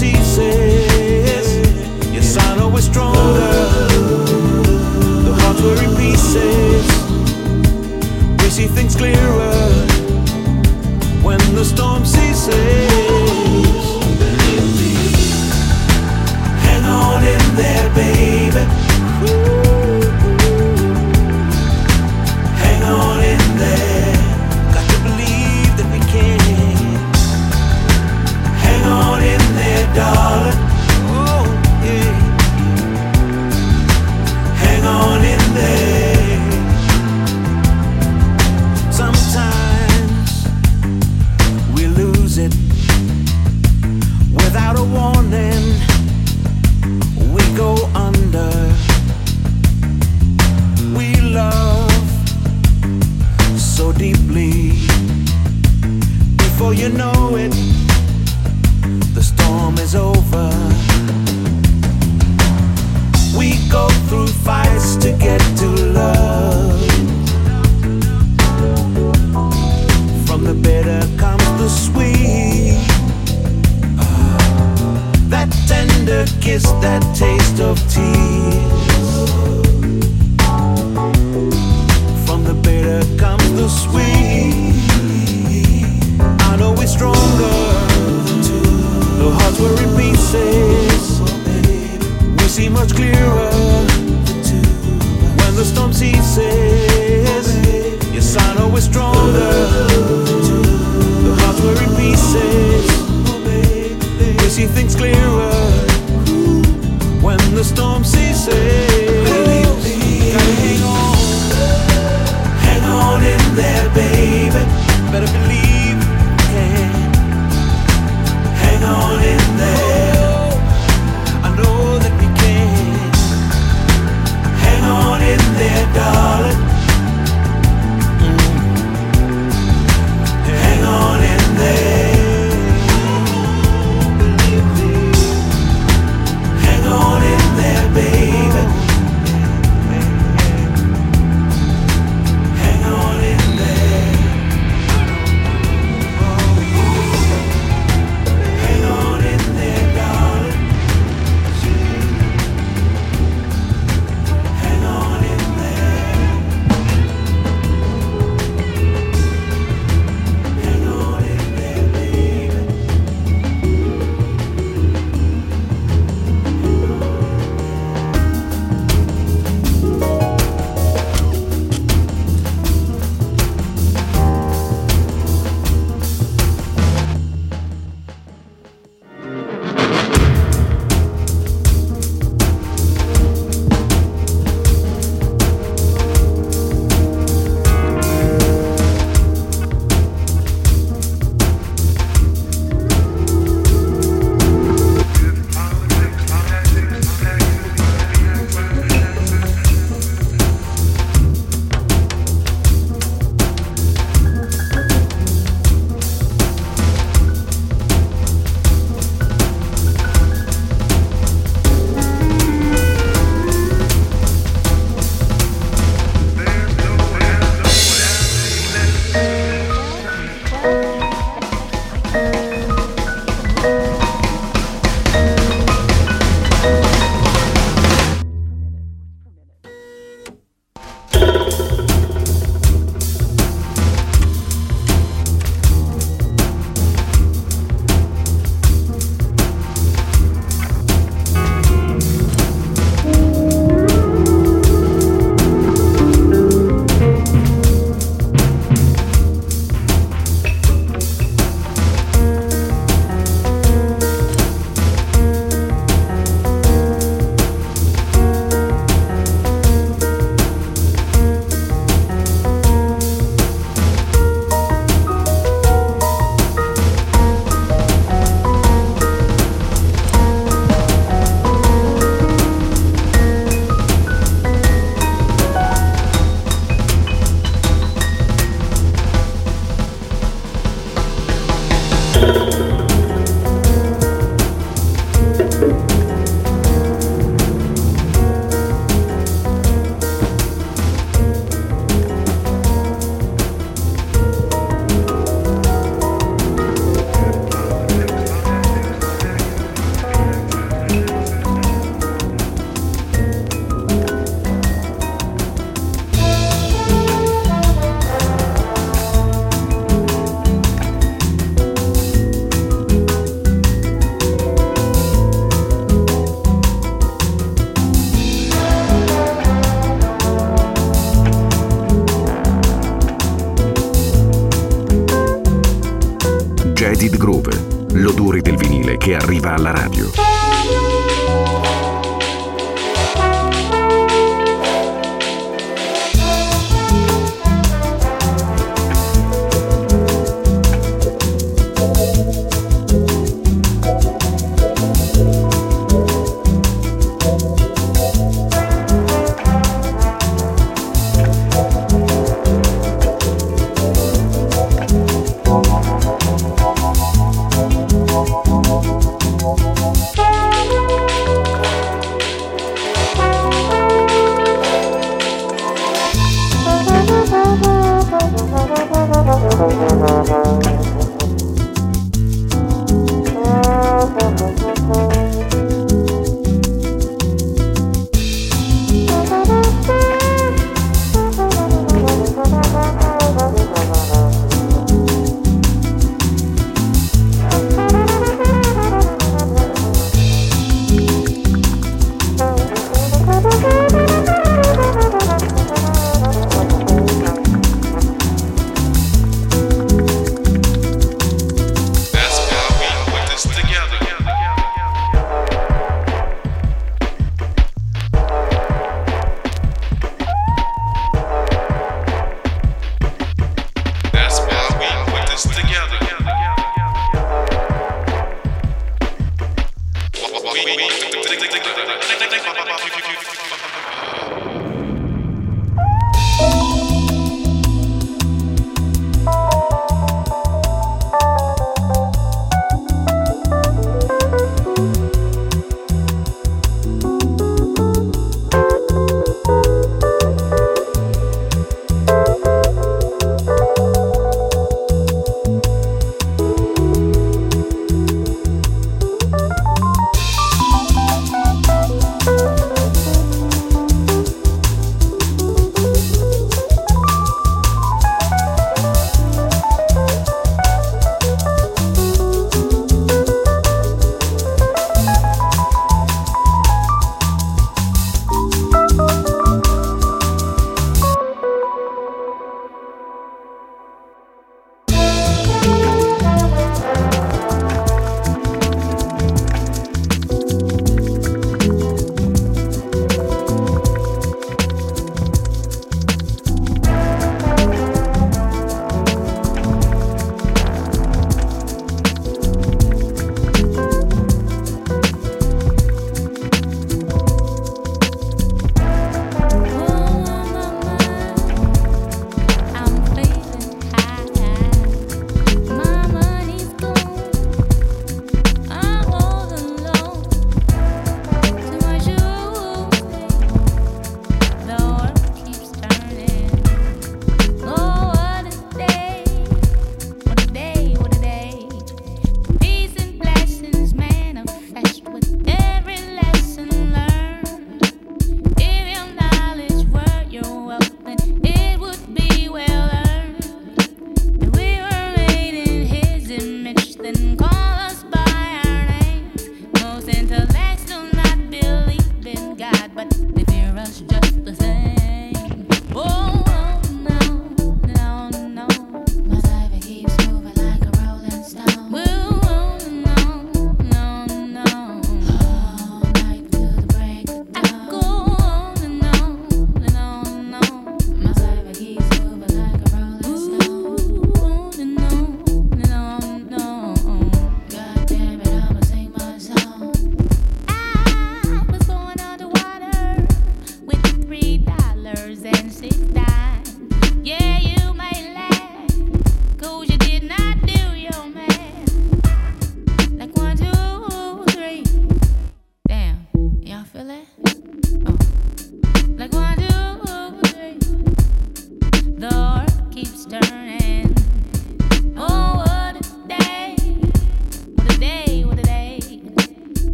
pieces. Your sign always stronger. The hearts were in pieces. We see things clearer.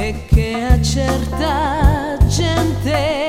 e che a certa gente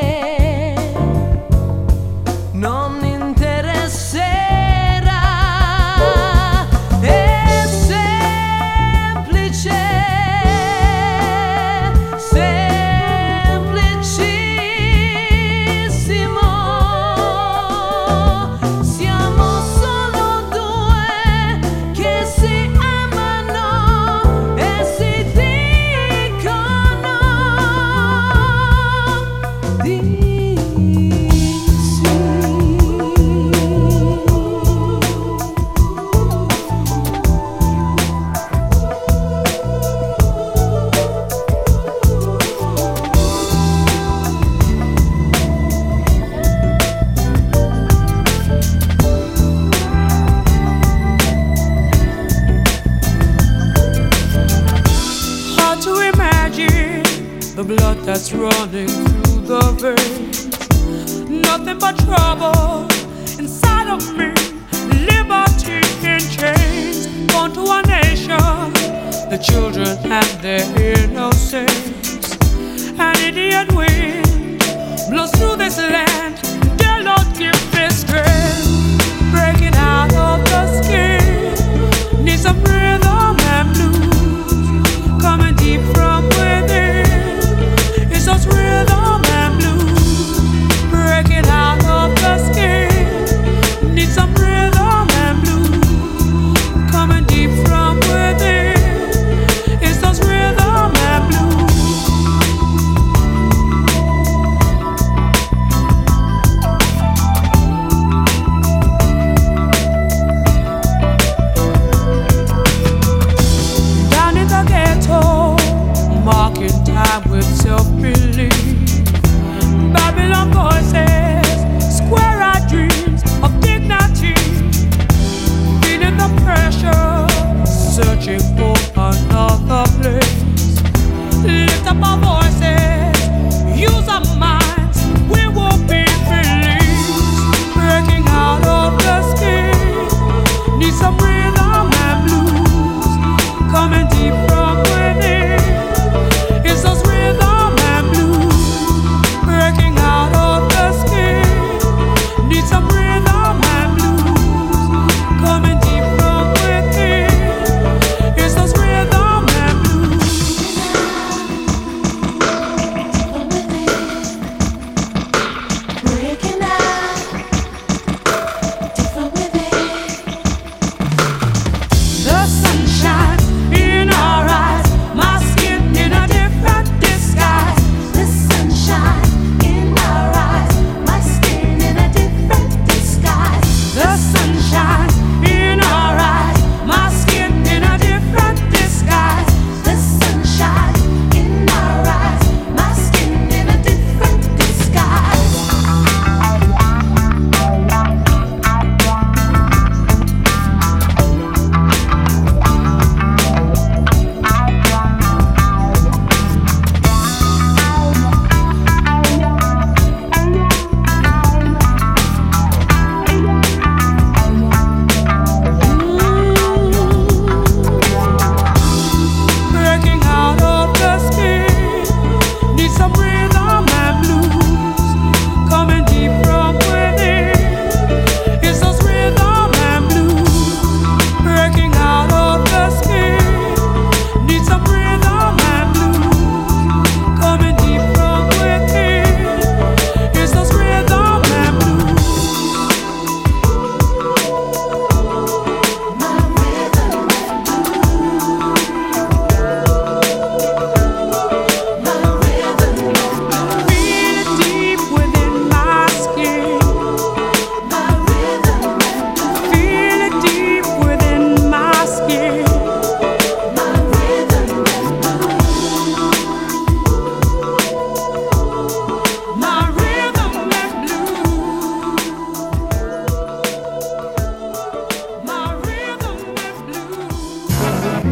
my voices.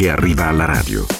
Che arriva alla radio.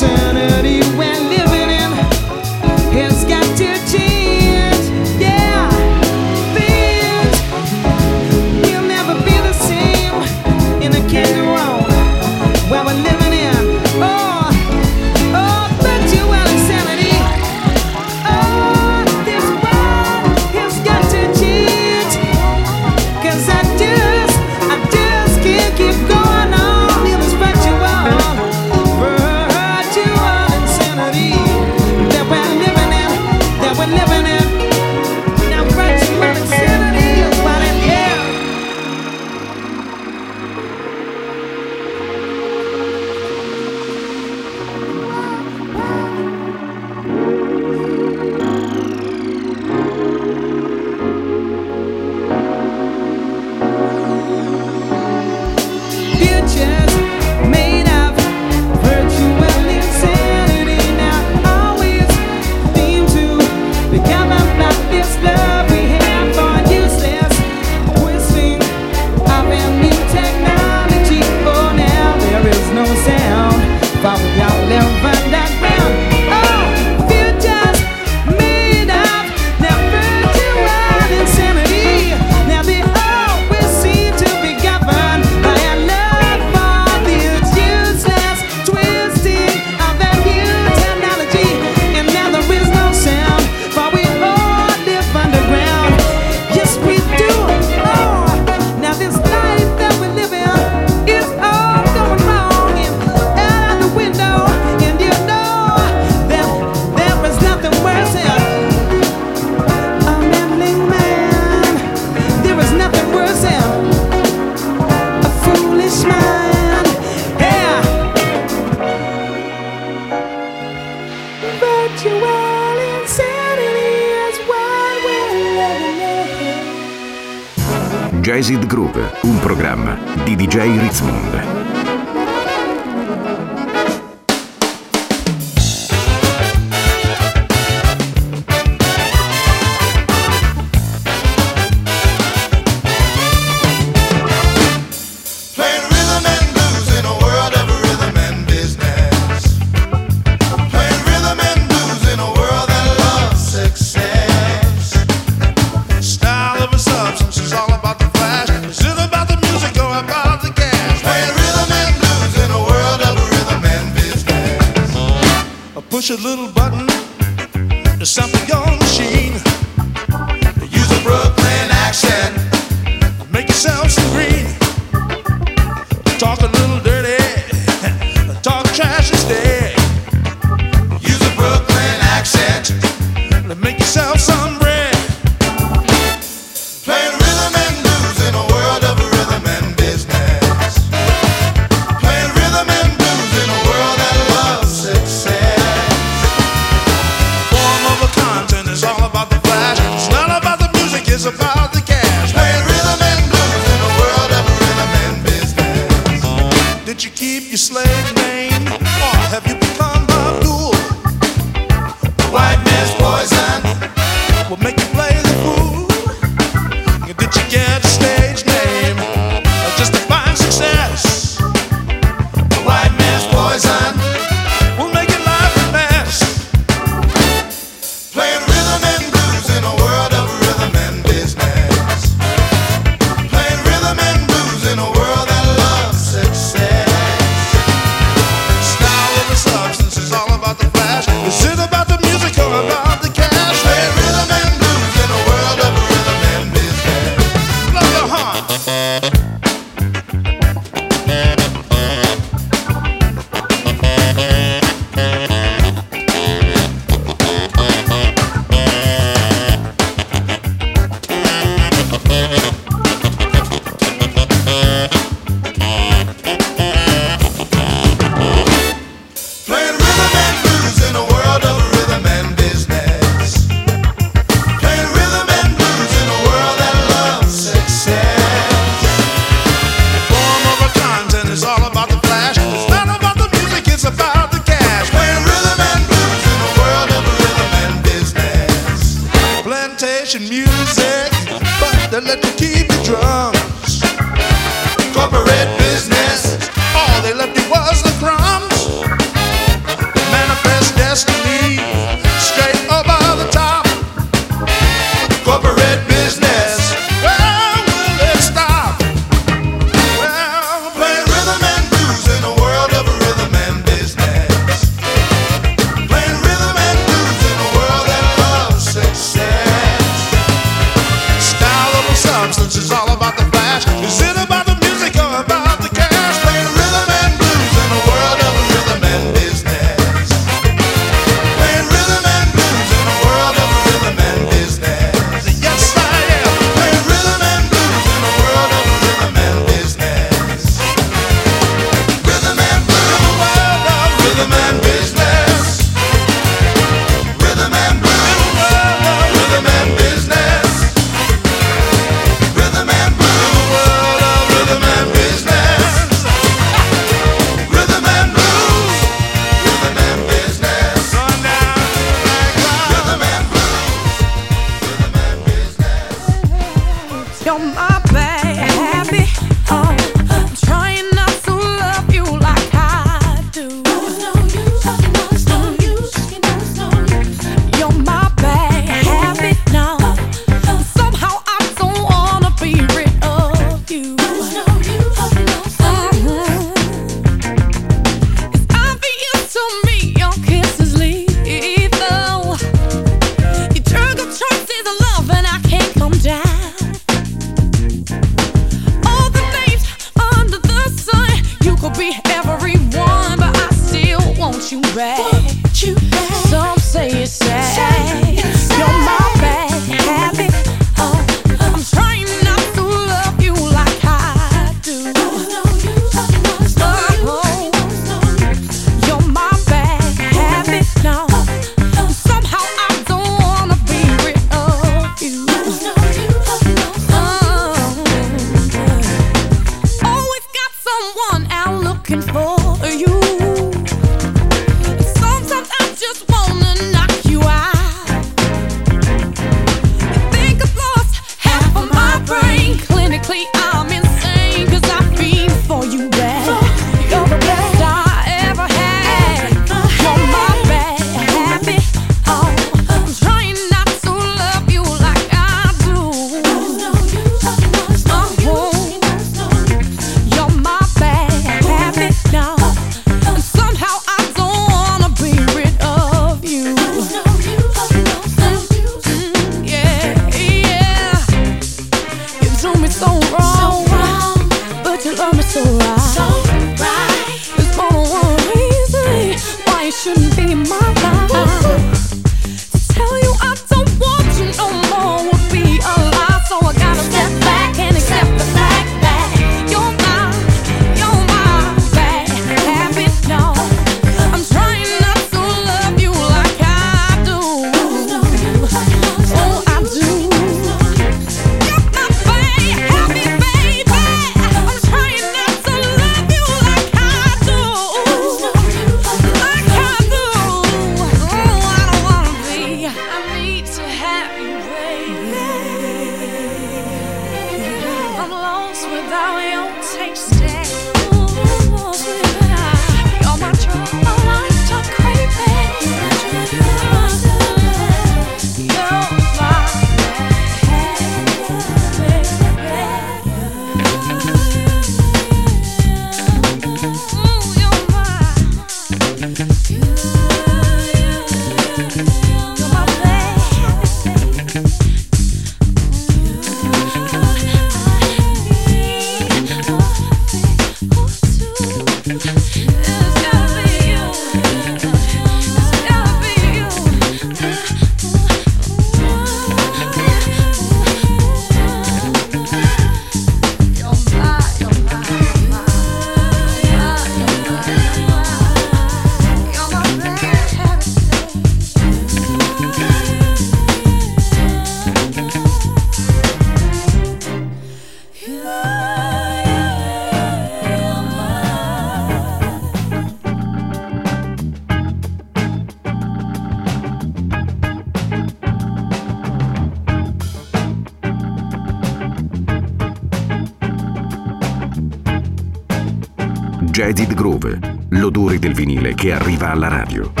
Alla radio.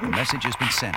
The message has been sent.